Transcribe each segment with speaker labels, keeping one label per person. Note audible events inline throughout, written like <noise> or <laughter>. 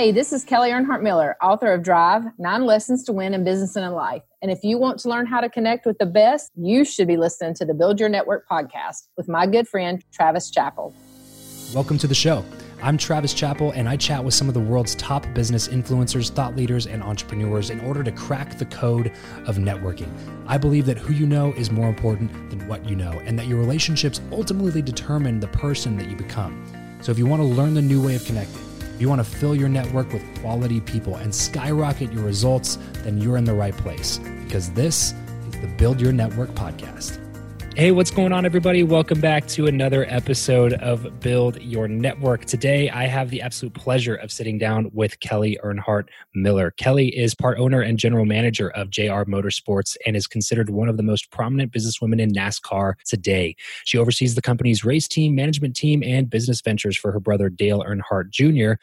Speaker 1: Hey, this is Kelley Earnhardt Miller, author of Drive Nine Lessons to Win in Business and in Life. And if you want to learn how to connect with the best, you should be listening to the Build Your Network podcast with my good friend, Travis Chappell.
Speaker 2: Welcome to the show. I'm Travis Chappell, and I chat with some of the world's top business influencers, thought leaders, and entrepreneurs in order to crack the code of networking. I believe that who you know is more important than what you know, and that your relationships ultimately determine the person that you become. So if you want to learn the new way of connecting, if you want to fill your network with quality people and skyrocket your results, then you're in the right place because this is the Build Your Network podcast. Hey, what's going on, everybody? Welcome back to another episode of Build Your Network. Today, I have the absolute pleasure of sitting down with Kelley Earnhardt Miller. Kelley is part owner and general manager of JR Motorsports and is considered one of the most prominent businesswomen in NASCAR today. She oversees the company's race team, management team, and business ventures for her brother Dale Earnhardt Jr.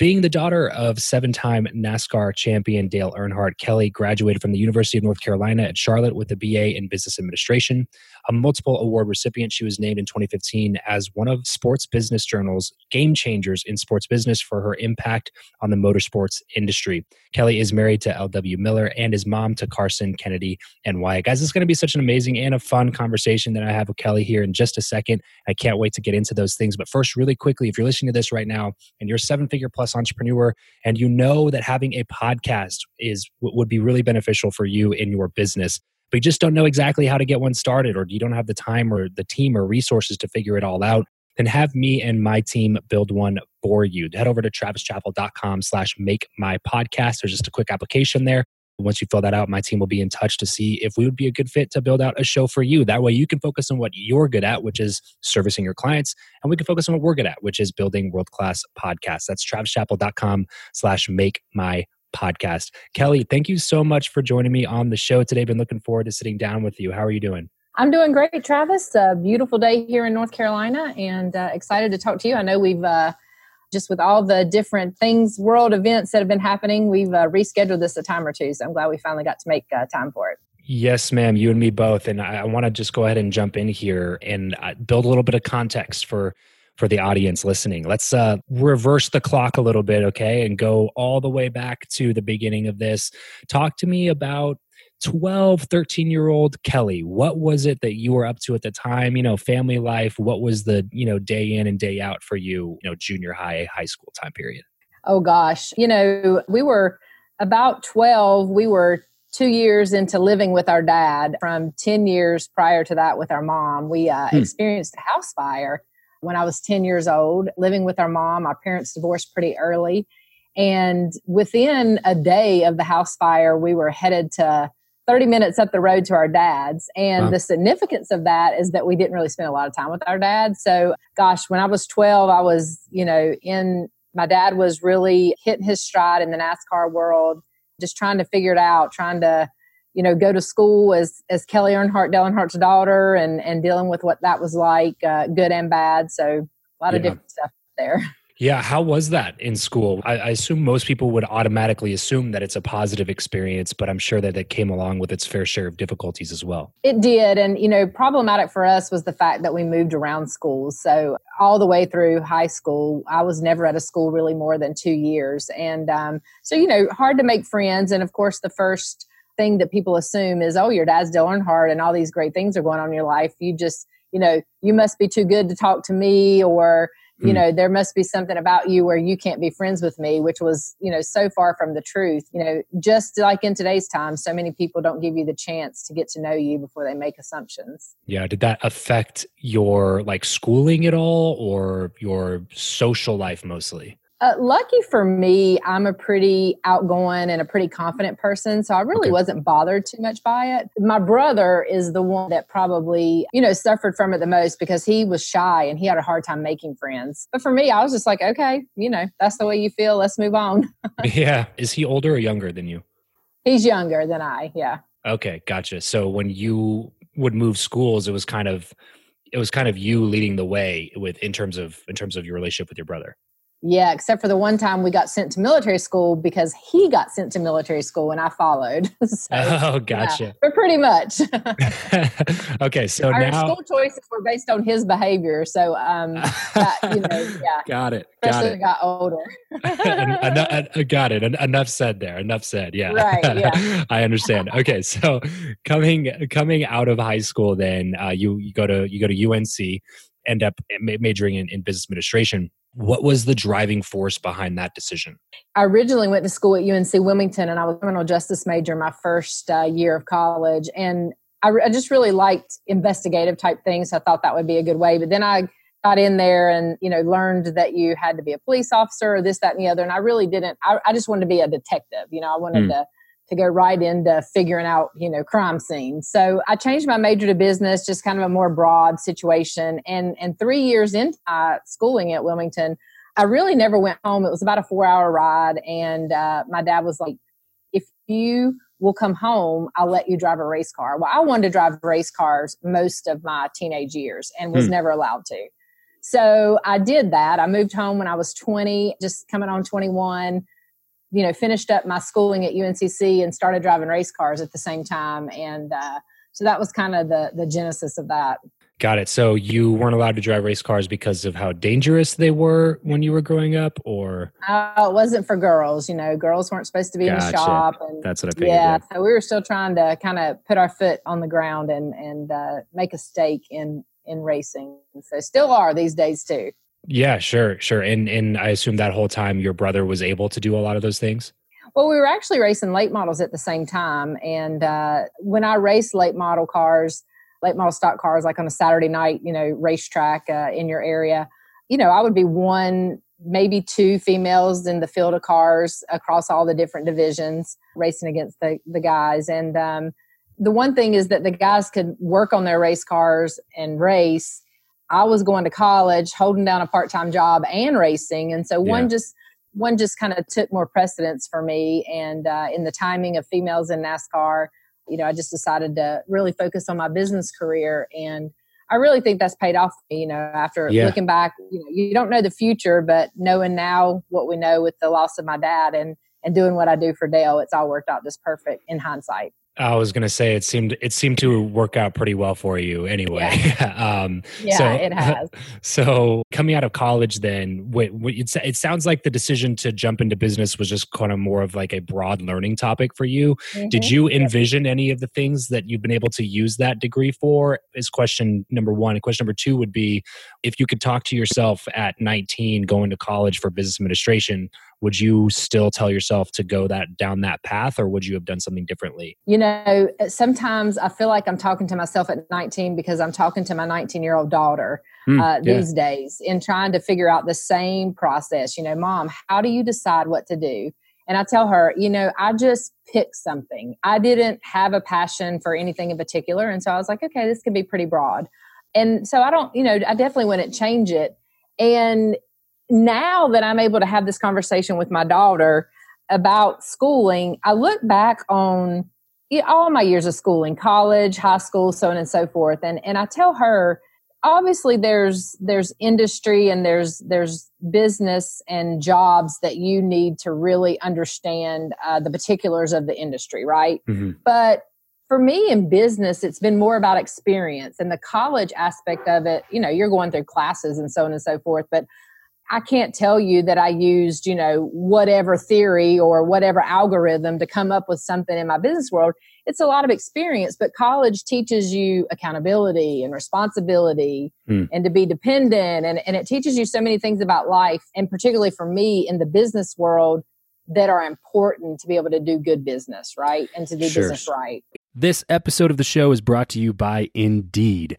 Speaker 2: Being the daughter of seven time NASCAR champion Dale Earnhardt, Kelley graduated from the University of North Carolina at Charlotte with a BA in Business Administration. A multiple award recipient, she was named in 2015 as one of Sports Business Journal's game changers in sports business for her impact on the motorsports industry. Kelley is married to L.W. Miller and is mom to Carson, Kennedy, and Wyatt. Guys, is going to be such an amazing and a fun conversation that I have with Kelley here in just a second. I can't wait to get into those things. But first, really quickly, if you're listening to this right now and you're a seven figure plus entrepreneur and you know that having a podcast is would be really beneficial for you in your business, but you just don't know exactly how to get one started or you don't have the time or the team or resources to figure it all out, then have me and my team build one for you. Head over to travischappell.com slash make my podcast. There's just a quick application there. Once you fill that out, my team will be in touch to see if we would be a good fit to build out a show for you. That way you can focus on what you're good at, which is servicing your clients, and we can focus on what we're good at, which is building world-class podcasts. That's travischappell.com slash make my podcast. Kelley, thank you so much for joining me on the show today. Been looking forward to sitting down with you. How are you doing?
Speaker 1: I'm doing great, Travis. A beautiful day here in North Carolina and uh, excited to talk to you. I know we've uh, just with all the different things, world events that have been happening, we've uh, rescheduled this a time or two. So I'm glad we finally got to make uh, time for it.
Speaker 2: Yes, ma'am. You and me both. And I, I want to just go ahead and jump in here and uh, build a little bit of context for for the audience listening. Let's uh, reverse the clock a little bit, okay, and go all the way back to the beginning of this. Talk to me about 12, 13 year old Kelley. What was it that you were up to at the time? You know, family life. What was the, you know, day in and day out for you, you know, junior high, high school time period?
Speaker 1: Oh, gosh. You know, we were about 12. We were two years into living with our dad from 10 years prior to that with our mom. We uh, hmm. experienced a house fire when I was 10 years old, living with our mom. Our parents divorced pretty early. And within a day of the house fire, we were headed to 30 minutes up the road to our dad's. And wow. the significance of that is that we didn't really spend a lot of time with our dad. So, gosh, when I was 12, I was, you know, in my dad was really hitting his stride in the NASCAR world, just trying to figure it out, trying to, you know, go to school as as Kelley Earnhardt, Dale Earnhardt's daughter, and and dealing with what that was like, uh, good and bad. So a lot yeah. of different stuff there. <laughs>
Speaker 2: Yeah, how was that in school? I, I, assume most people would automatically assume that it's a positive experience, but I'm sure that it came along with its fair share of difficulties as well.
Speaker 1: It did. And, you know, problematic for us was the fact that we moved around schools. So, all the way through high school, I was never at a school really more than two years. And um, so, you know, hard to make friends. And of course, the first thing that people assume is, oh, your dad's Dale Earnhardt and all these great things are going on in your life. You just, you know, you must be too good to talk to me or, you hmm. know there must be something about you where you can't be friends with me which was you know so far from the truth. You know just like in today's time so many people don't give you the chance to get to know you before they make assumptions.
Speaker 2: Yeah did that affect your like schooling at all or your social life mostly
Speaker 1: uh, lucky for me, I'm a pretty outgoing and a pretty confident person, so I really okay. wasn't bothered too much by it. My brother is the one that probably, you know, suffered from it the most because he was shy and he had a hard time making friends. But for me, I was just like, okay, you know, that's the way you feel. Let's move on. <laughs>
Speaker 2: yeah. Is he older or younger than you?
Speaker 1: He's younger than I. Yeah.
Speaker 2: Okay, gotcha. So when you would move schools, it was kind of it was kind of you leading the way with in terms of in terms of your relationship with your brother.
Speaker 1: Yeah, except for the one time we got sent to military school because he got sent to military school and I followed. <laughs>
Speaker 2: so, <laughs> oh, gotcha.
Speaker 1: Yeah, but pretty much. <laughs>
Speaker 2: okay, so
Speaker 1: our
Speaker 2: now
Speaker 1: school choices were based on his behavior. So, um, that, you know, yeah.
Speaker 2: Got it.
Speaker 1: Got
Speaker 2: it.
Speaker 1: got older.
Speaker 2: enough, got it. Enough said there. Enough said. Yeah.
Speaker 1: Right. Yeah.
Speaker 2: I understand. Okay, so coming coming out of high school, then uh, you you go to you go to UNC, end up majoring in, in business administration what was the driving force behind that decision?
Speaker 1: I originally went to school at UNC Wilmington and I was a criminal justice major my first uh, year of college. And I, re- I, just really liked investigative type things. I thought that would be a good way. But then I got in there and, you know, learned that you had to be a police officer or this, that, and the other. And I really didn't, I, I just wanted to be a detective. You know, I wanted mm. to to go right into figuring out, you know, crime scenes. So I changed my major to business, just kind of a more broad situation. And and three years into uh, schooling at Wilmington, I really never went home. It was about a four hour ride, and uh, my dad was like, "If you will come home, I'll let you drive a race car." Well, I wanted to drive race cars most of my teenage years, and was hmm. never allowed to. So I did that. I moved home when I was 20, just coming on 21 you know, finished up my schooling at UNCC and started driving race cars at the same time. And uh, so that was kind of the the genesis of that.
Speaker 2: Got it. So you weren't allowed to drive race cars because of how dangerous they were when you were growing up, or
Speaker 1: uh, it wasn't for girls. You know, girls weren't supposed to be gotcha. in the shop.
Speaker 2: And that's what I figured.
Speaker 1: Yeah, so we were still trying to kind of put our foot on the ground and and uh, make a stake in in racing. So still are these days too.
Speaker 2: Yeah, sure, sure. And and I assume that whole time your brother was able to do a lot of those things.
Speaker 1: Well, we were actually racing late models at the same time, and uh, when I raced late model cars, late model stock cars, like on a Saturday night, you know, racetrack uh, in your area, you know, I would be one, maybe two females in the field of cars across all the different divisions, racing against the the guys, and um, the one thing is that the guys could work on their race cars and race I was going to college, holding down a part time job and racing, and so yeah. one just one just kind of took more precedence for me. And uh, in the timing of females in NASCAR, you know, I just decided to really focus on my business career and. I really think that's paid off. You know, after yeah. looking back, you know, you don't know the future, but knowing now what we know with the loss of my dad and and doing what I do for Dale, it's all worked out just perfect in hindsight.
Speaker 2: I was going to say it seemed it seemed to work out pretty well for you anyway.
Speaker 1: Yeah, <laughs> um, yeah so, it <laughs> has.
Speaker 2: So coming out of college, then wait, it, it sounds like the decision to jump into business was just kind of more of like a broad learning topic for you. Mm-hmm. Did you envision any of the things that you've been able to use that degree for? Is question number one. And question number two would be if you could talk to yourself at 19 going to college for business administration would you still tell yourself to go that down that path or would you have done something differently?
Speaker 1: You know sometimes i feel like i'm talking to myself at 19 because i'm talking to my 19 year old daughter mm, uh, yeah. these days in trying to figure out the same process. You know mom how do you decide what to do? And i tell her you know i just picked something. I didn't have a passion for anything in particular. And so i was like okay this could be pretty broad. And so i don't you know i definitely wouldn't change it. And now that I'm able to have this conversation with my daughter about schooling, I look back on all my years of schooling, college, high school, so on and so forth, and and I tell her, obviously there's there's industry and there's there's business and jobs that you need to really understand uh, the particulars of the industry, right? Mm-hmm. But for me in business, it's been more about experience and the college aspect of it. You know, you're going through classes and so on and so forth, but I can't tell you that I used, you know, whatever theory or whatever algorithm to come up with something in my business world. It's a lot of experience, but college teaches you accountability and responsibility mm. and to be dependent. And, and it teaches you so many things about life. And particularly for me in the business world, that are important to be able to do good business, right? And to do sure. business right.
Speaker 2: This episode of the show is brought to you by Indeed.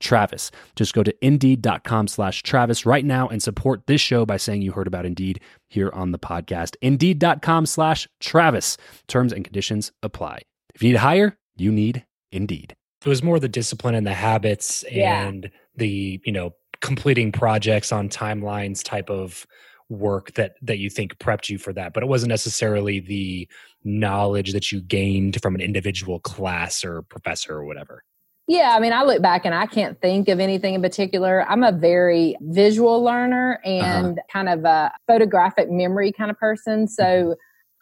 Speaker 2: Travis. Just go to indeed.com slash Travis right now and support this show by saying you heard about Indeed here on the podcast. Indeed.com slash Travis. Terms and conditions apply. If you need to hire, you need Indeed. It was more the discipline and the habits and yeah. the, you know, completing projects on timelines type of work that that you think prepped you for that but it wasn't necessarily the knowledge that you gained from an individual class or professor or whatever
Speaker 1: yeah, I mean, I look back and I can't think of anything in particular. I'm a very visual learner uh-huh. and uh-huh. kind of a photographic memory kind of person. So mm-hmm.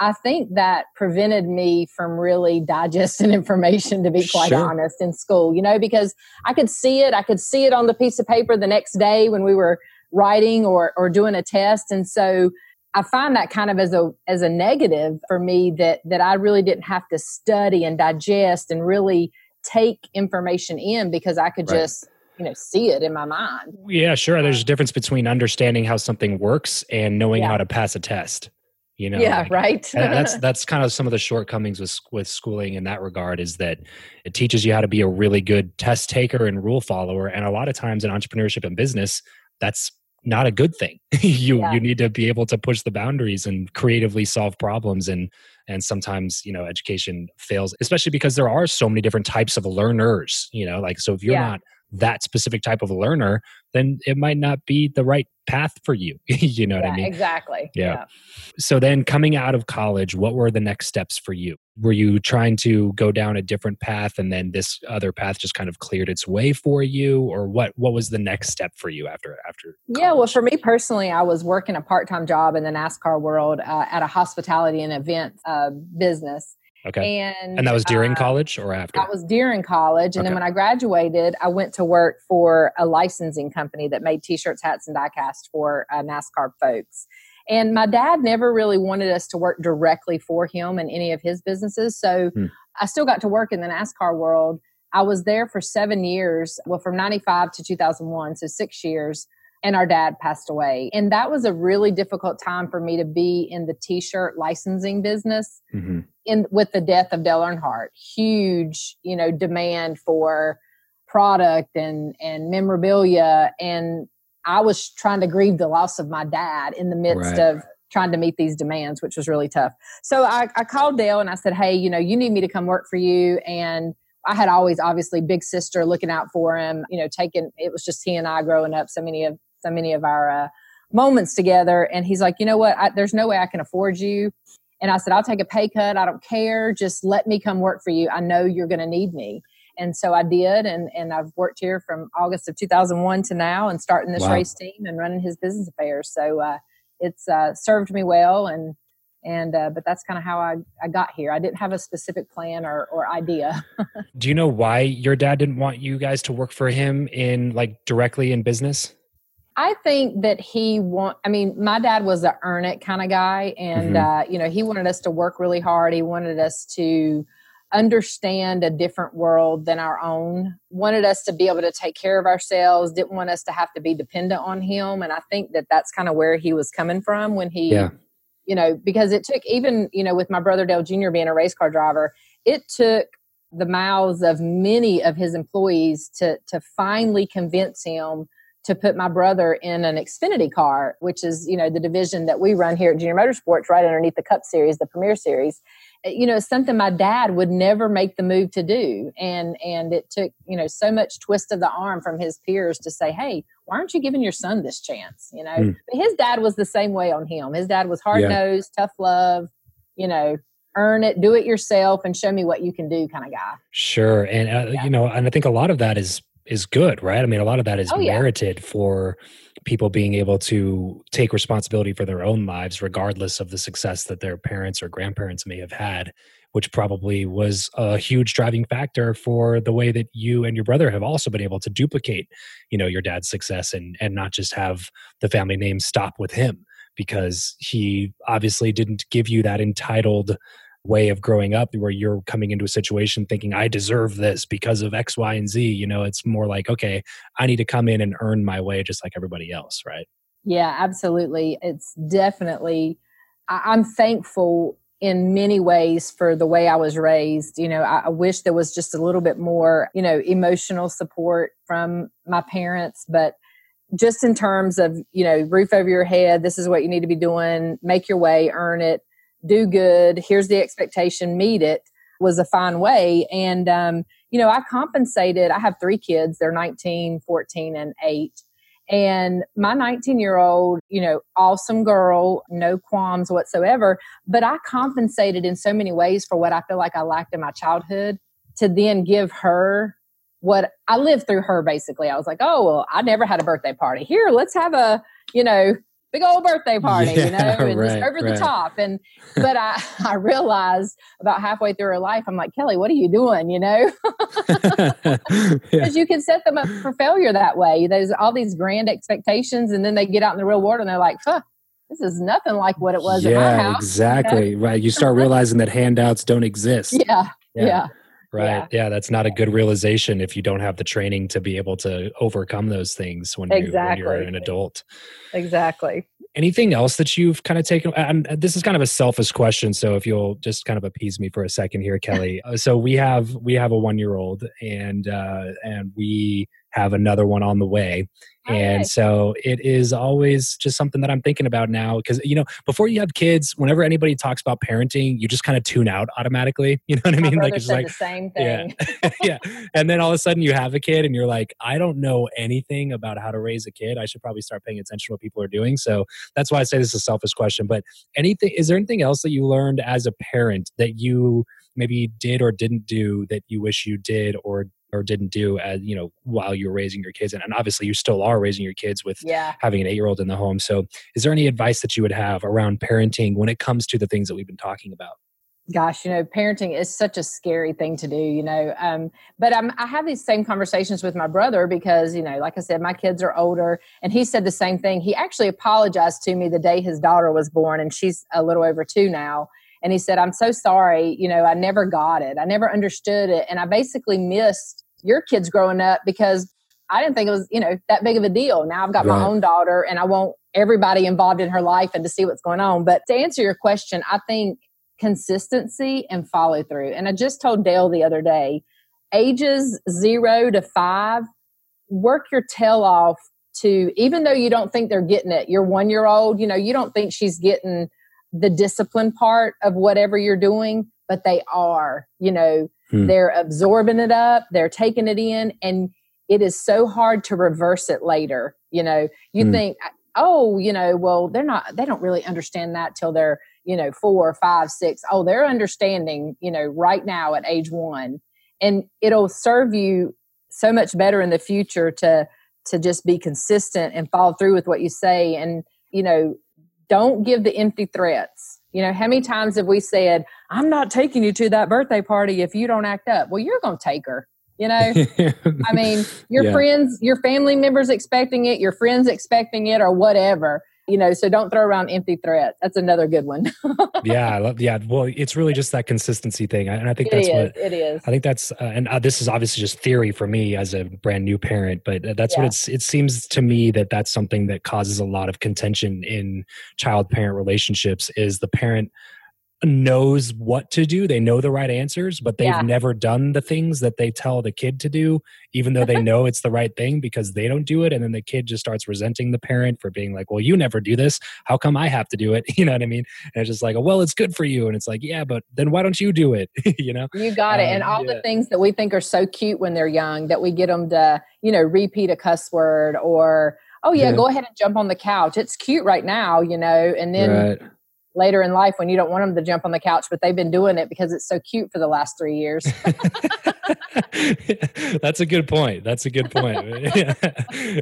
Speaker 1: I think that prevented me from really digesting <laughs> information, to be quite sure. honest, in school, you know, because I could see it. I could see it on the piece of paper the next day when we were writing or, or doing a test. And so I find that kind of as a as a negative for me that that I really didn't have to study and digest and really take information in because I could right. just you know see it in my mind
Speaker 2: yeah sure there's a difference between understanding how something works and knowing yeah. how to pass a test you know
Speaker 1: yeah like, right
Speaker 2: that's <laughs> that's kind of some of the shortcomings with with schooling in that regard is that it teaches you how to be a really good test taker and rule follower and a lot of times in entrepreneurship and business that's not a good thing <laughs> you yeah. you need to be able to push the boundaries and creatively solve problems and and sometimes you know education fails especially because there are so many different types of learners you know like so if you're yeah. not that specific type of learner then it might not be the right path for you <laughs> you know
Speaker 1: yeah,
Speaker 2: what i mean
Speaker 1: exactly
Speaker 2: yeah. yeah. so then coming out of college what were the next steps for you were you trying to go down a different path and then this other path just kind of cleared its way for you or what what was the next step for you after after
Speaker 1: college? yeah well for me personally i was working a part-time job in the nascar world uh, at a hospitality and event uh, business
Speaker 2: okay and and that was during uh, college or after
Speaker 1: that was during college and okay. then when i graduated i went to work for a licensing company that made t-shirts hats and diecast for uh, nascar folks and my dad never really wanted us to work directly for him in any of his businesses. So hmm. I still got to work in the NASCAR world. I was there for seven years, well, from 95 to 2001, so six years. And our dad passed away. And that was a really difficult time for me to be in the t shirt licensing business mm-hmm. in with the death of Dale Earnhardt. Huge, you know, demand for product and and memorabilia and I was trying to grieve the loss of my dad in the midst right. of trying to meet these demands, which was really tough. So I, I called Dale and I said, Hey, you know, you need me to come work for you. And I had always obviously big sister looking out for him, you know, taking it was just he and I growing up so many of so many of our uh, moments together. And he's like, you know what? I, there's no way I can afford you. And I said, I'll take a pay cut. I don't care. Just let me come work for you. I know you're going to need me and so I did, and and I've worked here from August of 2001 to now, and starting this wow. race team and running his business affairs. So uh, it's uh, served me well, and and uh, but that's kind of how I, I got here. I didn't have a specific plan or or idea. <laughs>
Speaker 2: Do you know why your dad didn't want you guys to work for him in like directly in business?
Speaker 1: I think that he want. I mean, my dad was an earn it kind of guy, and mm-hmm. uh, you know, he wanted us to work really hard. He wanted us to understand a different world than our own, wanted us to be able to take care of ourselves, didn't want us to have to be dependent on him. And I think that that's kind of where he was coming from when he, yeah. you know, because it took even, you know, with my brother Dale Jr. being a race car driver, it took the mouths of many of his employees to to finally convince him to put my brother in an Xfinity car, which is, you know, the division that we run here at Junior Motorsports right underneath the Cup Series, the Premier Series. Eh, you know something my dad would never make the move to do and and it took you know so much twist of the arm from his peers to say hey why aren't you giving your son this chance you know mm. his dad was the same way on him his dad was hard nosed yeah. tough love you know earn it do it yourself and show me what you can do kind of guy
Speaker 2: sure and uh, yeah. you know and i think a lot of that is is good right i mean a lot of that is oh, merited yeah. for people being able to take responsibility for their own lives, regardless of the success that their parents or grandparents may have had, which probably was a huge driving factor for the way that you and your brother have also been able to duplicate, you know, your dad's success and and not just have the family name stop with him because he obviously didn't give you that entitled way of growing up where you're coming into a situation thinking i deserve this because of x y and z you know it's more like okay i need to come in and earn my way just like everybody else right?
Speaker 1: Yeah absolutely. It's definitely i'm thankful in many ways for the way i was raised you know I, wish there was just a little bit more you know emotional support from my parents but just in terms of you know roof over your head this is what you need to be doing. Make your way earn it do good here's the expectation meet it was a fine way. And um, you know i compensated i have three kids they're 19 14 and 8 and my 19 year old you know awesome girl no qualms whatsoever but i compensated in so many ways for what i feel like i lacked in my childhood to then give her what i lived through her basically. I was like oh well i never had a birthday party. Here let's have a you know big old birthday party, yeah, you know, and right, over right. the top. And but I <laughs> I realized about halfway through her life, I'm like, Kelley, what are you doing? You know, because <laughs> yeah. you can set them up for failure that way. There's all these grand expectations, and then they get out in the real world and they're like, huh. This is nothing like what it was
Speaker 2: yeah, exactly. Right. You start realizing that handouts don't exist. <laughs>
Speaker 1: Yeah. yeah. yeah
Speaker 2: right yeah. yeah. that's not a good realization if you don't have the training to be able to overcome those things when, exactly. you, when you're an adult
Speaker 1: exactly
Speaker 2: anything else that you've kind of taken and this is kind of a selfish question so if you'll just kind of appease me for a second here <laughs> kelley uh, so we have we have a one year old and uh and we have another one on the way and so it is always just something that I'm thinking about now because, you know, before you have kids, whenever anybody talks about parenting, you just kind of tune out automatically. <laughs> You know what I mean?
Speaker 1: like, it's like, the same thing.
Speaker 2: Yeah. <laughs> yeah. And then all of a sudden you have a kid and you're like, I don't know anything about how to raise a kid. I should probably start paying attention to what people are doing. So that's why I say this is a selfish question. But anything, is there anything else that you learned as a parent that you, maybe did or didn't do that you wish you did or or didn't do as you know while you were raising your kids and, and obviously you still are raising your kids with
Speaker 1: yeah.
Speaker 2: having an eight year old in the home. So is there any advice that you would have around parenting when it comes to the things that we've been talking about?
Speaker 1: Gosh you know parenting is such a scary thing to do you know um, but I'm, i have these same conversations with my brother because you know like i said my kids are older and he said the same thing. He actually apologized to me the day his daughter was born and she's a little over two now and he said i'm so sorry you know i never got it i never understood it and i basically missed your kids growing up because i didn't think it was you know that big of a deal now i've got right. my own daughter and i want everybody involved in her life and to see what's going on but to answer your question i think consistency and follow through. And I just told Dale the other day, ages zero to five, work your tail off to, even though you don't think they're getting it, your one year old, you know, you don't think she's getting the discipline part of whatever you're doing, but they are, you know, hmm. they're absorbing it up, they're taking it in, and it is so hard to reverse it later. You know, you hmm. think, oh, you know, well, they're not, they don't really understand that till they're, you know, four, five, six. Oh, they're understanding, you know, right now at age one. And it'll serve you so much better in the future to to just be consistent and follow through with what you say and you know don't give the empty threats. You know how many times have we said i'm not taking you to that birthday party if you don't act up. Well you're going to take her you know? <laughs> I mean your yeah. friends your family members expecting it your friends expecting it or whatever you know so don't throw around empty threats. That's another good one. <laughs>
Speaker 2: Yeah i love yeah well it's really just that consistency thing and i think that's what
Speaker 1: it is.
Speaker 2: I think that's uh, and uh, this is obviously just theory for me as a brand new parent but that's yeah. what it's it seems to me that that's something that causes a lot of contention in child parent relationships is the parent knows what to do. They know the right answers, but they've yeah. never done the things that they tell the kid to do, even though they <laughs> know it's the right thing because they don't do it. And then the kid just starts resenting the parent for being like, well, you never do this. How come I have to do it? <laughs> You know what I mean? And it's just like, well, it's good for you. And it's like, yeah, but then why don't you do it? <laughs> you know?
Speaker 1: You got it. and um, all yeah. the things that we think are so cute when they're young that we get them to, you know, repeat a cuss word or, oh yeah, yeah, go ahead and jump on the couch. It's cute right now, you know, and then right later in life when you don't want them to jump on the couch, but they've been doing it because it's so cute for the last three years. <laughs> <laughs>
Speaker 2: that's a good point. That's a good point. <laughs> yeah.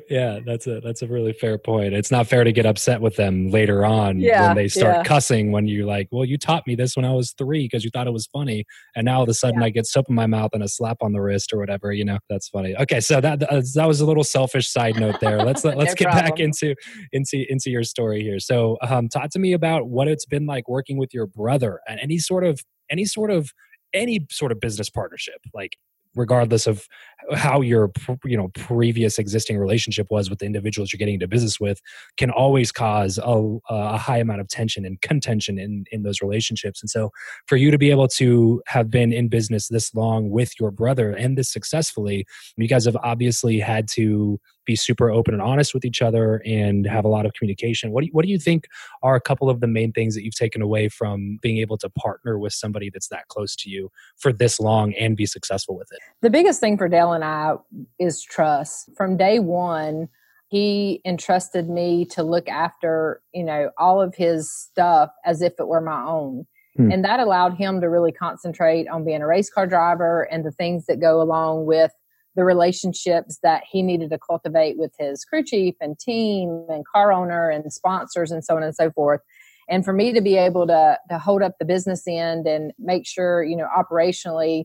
Speaker 2: yeah, that's a that's a really fair point. It's not fair to get upset with them later on yeah, when they start yeah. cussing when you're like, "Well, you taught me this when I was 3 because you thought it was funny." And now all of a sudden. I get soap in my mouth and a slap on the wrist or whatever, you know. That's funny. Okay, so that uh, that was a little selfish side note there. Let's let, us <laughs> no get problem. back into into into your story here. So, um talk to me about what it's been like working with your brother and any sort of any sort of any sort of business partnership like regardless of how your you know previous existing relationship was with the individuals you're getting into business with can always cause a, a, high amount of tension and contention in in those relationships and so for you to be able to have been in business this long with your brother and this successfully you guys have obviously had to be super open and honest with each other and have a lot of communication. What do you, what do you think are a couple of the main things that you've taken away from being able to partner with somebody that's that close to you for this long and be successful with it?
Speaker 1: The biggest thing for Dale and I is trust. From day one, he entrusted me to look after, you know, all of his stuff as if it were my own. Hmm. And that allowed him to really concentrate on being a race car driver and the things that go along with the relationships that he needed to cultivate with his crew chief and team and car owner and sponsors and so on and so forth and for me to be able to to hold up the business end and make sure you know operationally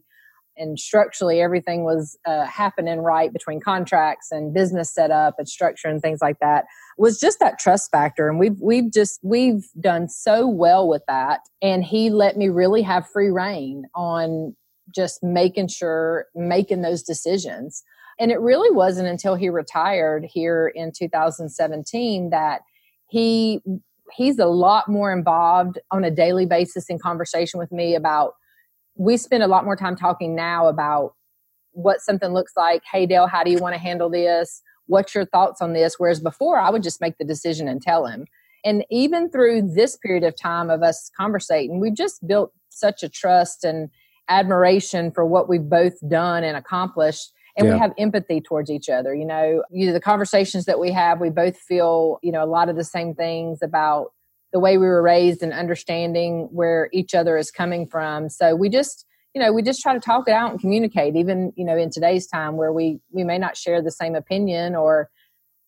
Speaker 1: and structurally everything was uh, happening right between contracts and business setup and structure and things like that was just that trust factor. And we've we've just we've done so well with that. And he let me really have free reign on just making sure making those decisions. And it really wasn't until he retired here in 2017 that he he's a lot more involved on a daily basis in conversation with me about we spend a lot more time talking now about what something looks like. Hey dale how do you want to handle this? What's your thoughts on this? Whereas before i would just make the decision and tell him. And even through this period of time of us conversating we've just built such a trust and admiration for what we've both done and accomplished and yeah. we have empathy towards each other you know? You, the conversations that we have we both feel you know a lot of the same things about the way we were raised and understanding where each other is coming from. So we just you know we just try to talk it out and communicate even you know in today's time where we we may not share the same opinion or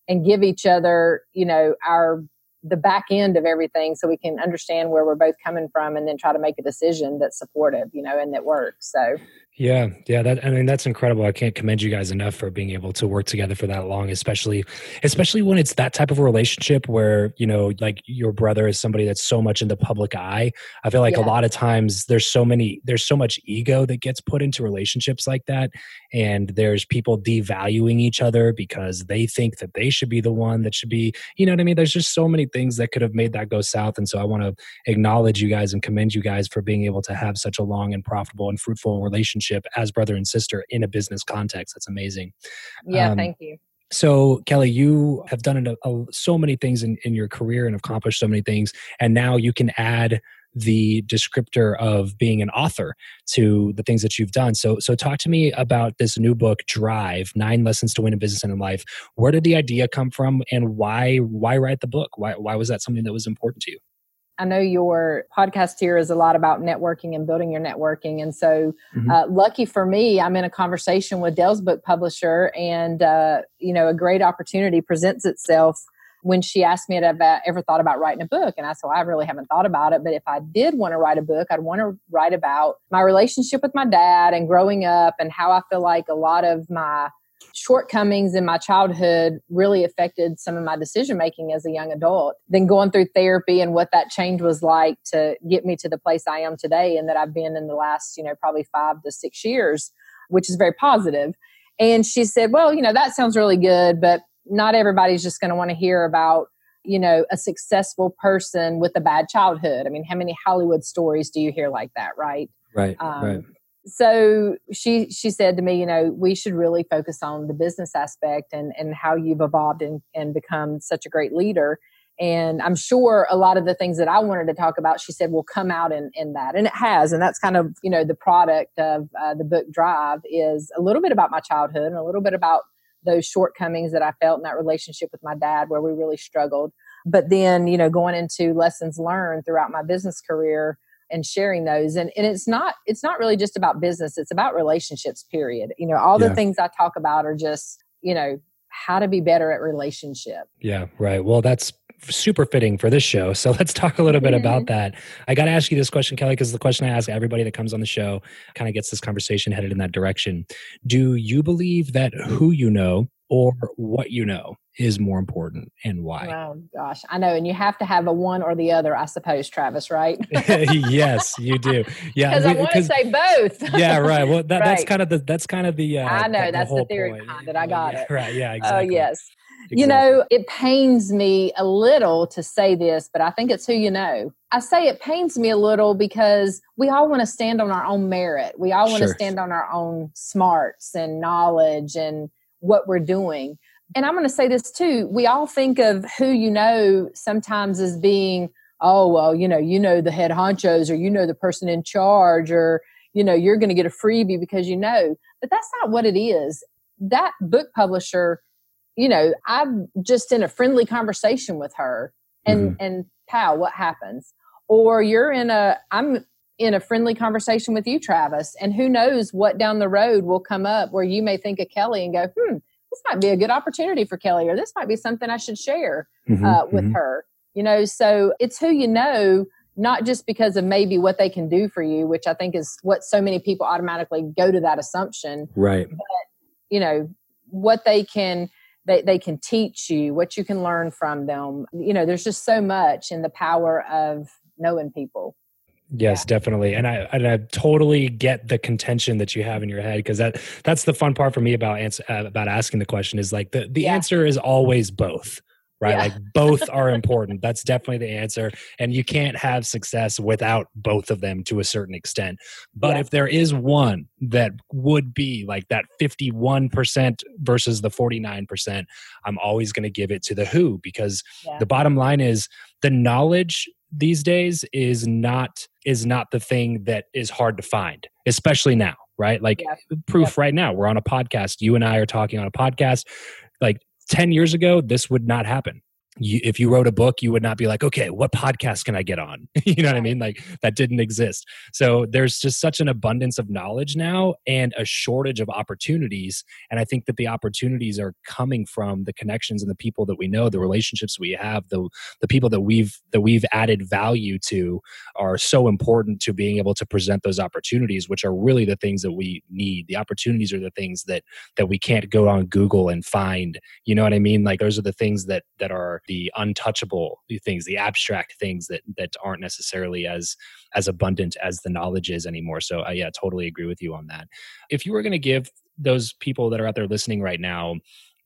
Speaker 1: and give each other you know our the back end of everything so we can understand where we're both coming from and then try to make a decision that's supportive you know and that works. So
Speaker 2: yeah, yeah, that I mean that's incredible. I can't commend you guys enough for being able to work together for that long, especially especially when it's that type of relationship where, you know, like your brother is somebody that's so much in the public eye. I feel like yeah. a lot of times there's so many there's so much ego that gets put into relationships like that and there's people devaluing each other because they think that they should be the one that should be, you know what I mean? There's just so many things that could have made that go south and so I want to acknowledge you guys and commend you guys for being able to have such a long and profitable and fruitful relationship relationship as brother and sister in a business context. That's amazing.
Speaker 1: Yeah, um, thank you.
Speaker 2: So, Kelley, you have done a, a, so many things in, in your career and accomplished so many things, and now you can add the descriptor of being an author to the things that you've done. So, so talk to me about this new book, Drive: Nine Lessons to Win in Business and in Life. Where did the idea come from, and why why write the book? Why why was that something that was important to you?
Speaker 1: I know your podcast here is a lot about networking and building your networking. And so, mm-hmm. uh, lucky for me, I'm in a conversation with Dale's book publisher, and, uh, you know, a great opportunity presents itself when she asked me if I ever thought about writing a book. And I said, well, I really haven't thought about it. But if I did want to write a book, I'd want to write about my relationship with my dad and growing up and how I feel like a lot of my shortcomings in my childhood really affected some of my decision making as a young adult. Then going through therapy and what that change was like to get me to the place I am today and that I've been in the last, you know, probably five to six years, which is very positive. And she said, Well, you know, that sounds really good, but not everybody's just going to want to hear about you know a successful person with a bad childhood i mean how many hollywood stories do you hear like that right
Speaker 2: right um, right
Speaker 1: so she she said to me you know we should really focus on the business aspect and and how you've evolved and and become such a great leader. And i'm sure a lot of the things that i wanted to talk about she said will come out in in that. And it has. And that's kind of you know the product of uh, the book drive is a little bit about my childhood and a little bit about those shortcomings that i felt in that relationship with my dad where we really struggled. But then you know going into lessons learned throughout my business career and sharing those. And, and it's not it's not really just about business it's about relationships period. You know all the yeah. things i talk about are just you know how to be better at relationship.
Speaker 2: Yeah right. Well that's super fitting for this show. So <laughs> let's talk a little bit about mm-hmm. that. I got to ask you this question kelley because the question i ask everybody that comes on the show kind of gets this conversation headed in that direction. Do you believe that who you know or what you know is more important and why?
Speaker 1: Oh gosh, I know, and you have to have a one or the other, I suppose, Travis. Right? <laughs>
Speaker 2: yes, you do. Yeah,
Speaker 1: because I want to say both.
Speaker 2: yeah, right. Well, that, right. that's kind of the that's kind of the. Uh,
Speaker 1: I know the, that's the, the theory point. behind it. I got
Speaker 2: yeah,
Speaker 1: it. <laughs>
Speaker 2: Right. Yeah. Exactly.
Speaker 1: Oh yes. Exactly. You know, it pains me a little to say this, but I think it's who you know. I say it pains me a little because we all want to stand on our own merit. We all want sure. to stand on our own smarts and knowledge and what we're doing and I'm going to say this too. We all think of who you know sometimes as being, oh, well, you know, you know the head honchos or you know the person in charge or, you know, you're going to get a freebie because you know. But that's not what it is. That book publisher, you know, I'm just in a friendly conversation with her and, mm-hmm. and pal, what happens? Or you're in a, I'm in a friendly conversation with you, Travis, and who knows what down the road will come up where you may think of Kelley and go, hmm, this might be a good opportunity for Kelley, or this might be something I should share mm-hmm, uh, with mm-hmm. her. You know, so it's who you know, not just because of maybe what they can do for you, which I think is what so many people automatically go to that assumption.
Speaker 2: Right.
Speaker 1: But, you know, what they can they, they can teach you, what you can learn from them. You know, there's just so much in the power of knowing people.
Speaker 2: Yes, yeah. definitely. And I and I totally get the contention that you have in your head because that that's the fun part for me about answer, uh, about asking the question is like the the yeah. answer is always both. Right? Yeah. Like both are important. That's definitely the answer. And you can't have success without both of them to a certain extent. But if there is one that would be like that 51% versus the 49%, I'm always going to give it to the who because the bottom line is the knowledge these days is not is not the thing that is hard to find especially now right? Like yeah. proof right now we're on a podcast. You and i are talking on a podcast. Like 10 years ago this would not happen you, if you wrote a book, you would not be like, okay, what podcast can I get on? <laughs> you know what I mean? Like that didn't exist. So there's just such an abundance of knowledge now and a shortage of opportunities. And I think that the opportunities are coming from the connections and the people that we know, the relationships we have, the the people that we've that we've added value to are so important to being able to present those opportunities, which are really the things that we need. The opportunities are the things that that we can't go on Google and find. You know what I mean? Like those are the things that that are the untouchable things the abstract things that that aren't necessarily as as abundant as the knowledge is anymore so i yeah totally agree with you on that if you were going to give those people that are out there listening right now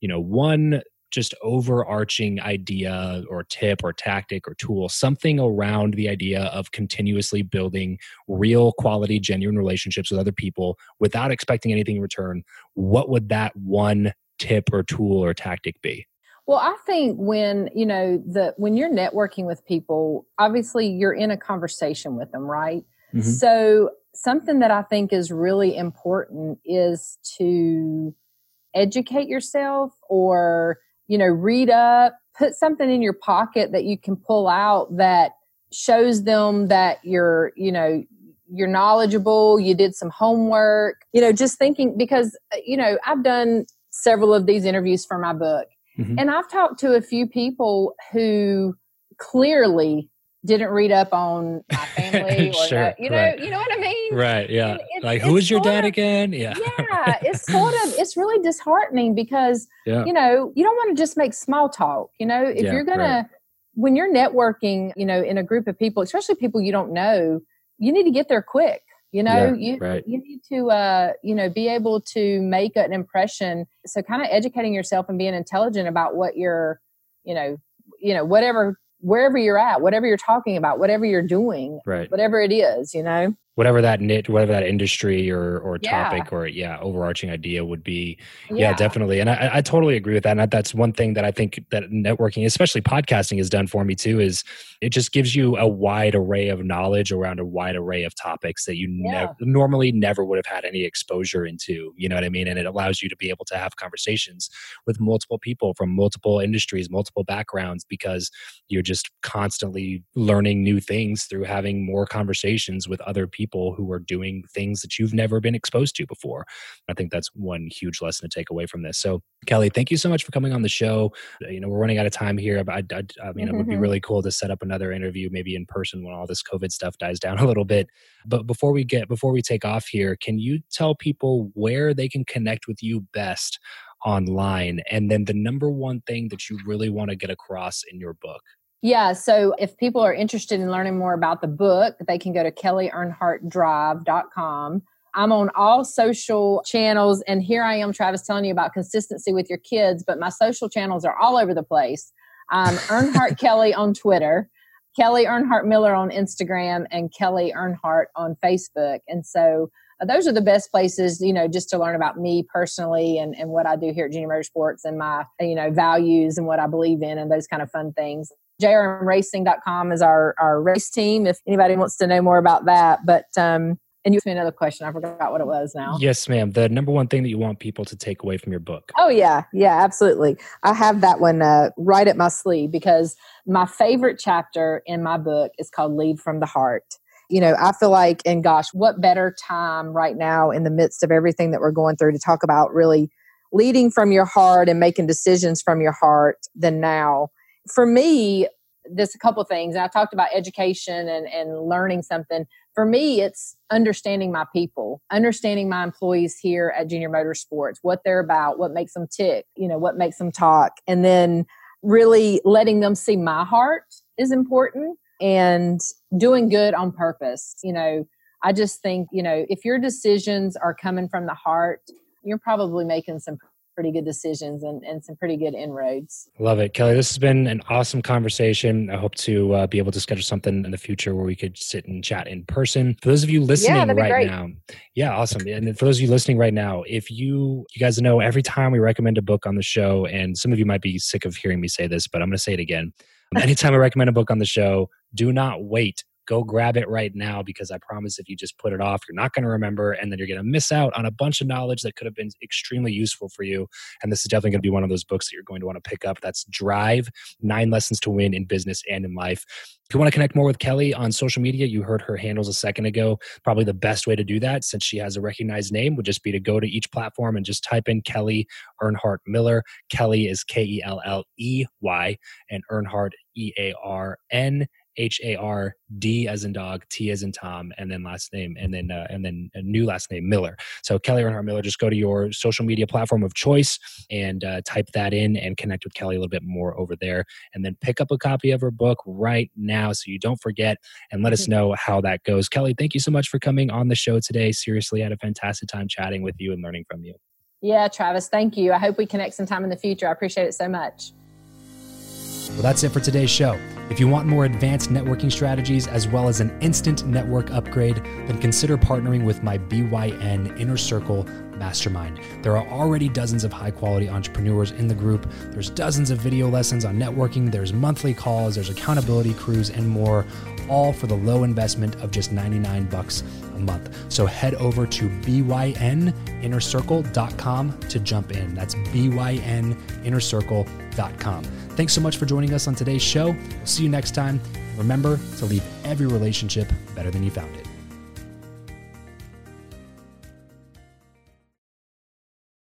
Speaker 2: you know one just overarching idea or tip or tactic or tool, something around the idea of continuously building real quality, genuine relationships with other people without expecting anything in return, what would that one tip or tool or tactic be?
Speaker 1: Well, I think when, you know, the when you're networking with people, obviously you're in a conversation with them, right? Mm-hmm. So, something that I think is really important is to educate yourself or, you know, read up, put something in your pocket that you can pull out that shows them that you're, you know, you're knowledgeable, you did some homework, you know, just thinking because, you know, I've done several of these interviews for my book Mm-hmm. And I've talked to a few people who clearly didn't read up on my family <laughs> or
Speaker 2: sure,
Speaker 1: you know
Speaker 2: right.
Speaker 1: you know what i mean
Speaker 2: right yeah like who is your dad of, again
Speaker 1: yeah yeah <laughs> it's sort of it's really disheartening because yeah. you know you don't want to just make small talk you know if yeah, you're gonna right. when you're networking you know in a group of people especially people you don't know you need to get there quick you know, yeah, you right. you need to uh, you know be able to make an impression. So kind of educating yourself and being intelligent about what you're, you know, you know whatever wherever you're at, whatever you're talking about, whatever you're doing,
Speaker 2: right.
Speaker 1: whatever it is, you know
Speaker 2: whatever that knit whatever that industry or or topic yeah. or yeah overarching idea would be. Yeah, yeah. definitely. And I, I, totally agree with that. And that's one thing that i think that networking especially podcasting has done for me too is it just gives you a wide array of knowledge around a wide array of topics that you yeah. never normally never would have had any exposure into you know what i mean? And it allows you to be able to have conversations with multiple people from multiple industries multiple backgrounds because you're just constantly learning new things through having more conversations with other people people who are doing things that you've never been exposed to before. I think that's one huge lesson to take away from this. So, Kelley, thank you so much for coming on the show. Uh, you know, we're running out of time here, but I, I, I mean, mm-hmm. it would be mm-hmm. really cool to set up another interview, maybe in person when all this COVID stuff dies down <laughs> a little bit. But before we get, before we take off here, can you tell people where they can connect with you best online? And then the number one thing that you really want to get across in your book?
Speaker 1: Yeah, so if people are interested in learning more about the book, they can go to kelleyearnhardtdrive.com. I'm on all social channels, and here I am, Travis, telling you about consistency with your kids, but my social channels are all over the place. Um, <laughs> Earnhardt Kelley on Twitter, Kelley Earnhardt Miller on Instagram, and Kelley Earnhardt on Facebook. And so uh, those are the best places, you know, just to learn about me personally and, and what I do here at Junior Motorsports and my, you know, values and what I believe in and those kind of fun things jrmracing.com is our, our race team if anybody wants to know more about that. But, um, and you asked me another question. I forgot what it was now.
Speaker 2: Yes, ma'am. The number one thing that you want people to take away from your book.
Speaker 1: Oh, yeah. Yeah, absolutely. I have that one uh, right at my sleeve because my favorite chapter in my book is called Lead from the Heart. You know, I feel like, and gosh, what better time right now in the midst of everything that we're going through to talk about really leading from your heart and making decisions from your heart than now for me, there's a couple things. And I talked about education and, and learning something. For me, it's understanding my people, understanding my employees here at Junior Motorsports, what they're about, what makes them tick, you know, what makes them talk. And then really letting them see my heart is important and doing good on purpose. You know, I just think, you know, if your decisions are coming from the heart, you're probably making some pretty good decisions and, and some pretty good inroads.
Speaker 2: Love it. Kelley, this has been an awesome conversation. I hope to uh, be able to schedule something in the future where we could sit and chat in person. For those of you listening yeah, right great. now, yeah, awesome. And for those of you listening right now, if you, you guys know every time we recommend a book on the show, and some of you might be sick of hearing me say this, but I'm going to say it again. <laughs> Anytime I recommend a book on the show, do not wait go grab it right now because I promise if you just put it off, you're not going to remember and then you're going to miss out on a bunch of knowledge that could have been extremely useful for you. And this is definitely going to be one of those books that you're going to want to pick up. That's Drive Nine Lessons to Win in Business and in Life. If you want to connect more with Kelley on social media, you heard her handles a second ago. Probably the best way to do that, since she has a recognized name, would just be to go to each platform and just type in Kelley Earnhardt Miller. Kelley is K E L L E Y, and Earnhardt E A R N H A R D as in dog, T as in Tom, and then last name, and then uh, and then a new last name Miller. So Kelley Earnhardt Miller. Just go to your social media platform of choice and uh, type that in and connect with Kelley a little bit more over there, and then pick up a copy of her book right now so you don't forget. And let us know how that goes. Kelley, thank you so much for coming on the show today. Seriously, I had a fantastic time chatting with you and learning from you.
Speaker 1: Yeah, Travis, thank you. I hope we connect sometime in the future. I appreciate it so much.
Speaker 2: Well, that's it for today's show. If you want more advanced networking strategies as well as an instant network upgrade, then consider partnering with my BYN Inner Circle Mastermind. There are already dozens of high quality entrepreneurs in the group. There's dozens of video lessons on networking, there's monthly calls, there's accountability crews, and more, all for the low investment of just 99 bucks a month. So head over to byninnercircle.com to jump in. That's byninnercircle.com. Thanks so much for joining us on today's show. We'll see you next time. Remember to leave every relationship better than you found it.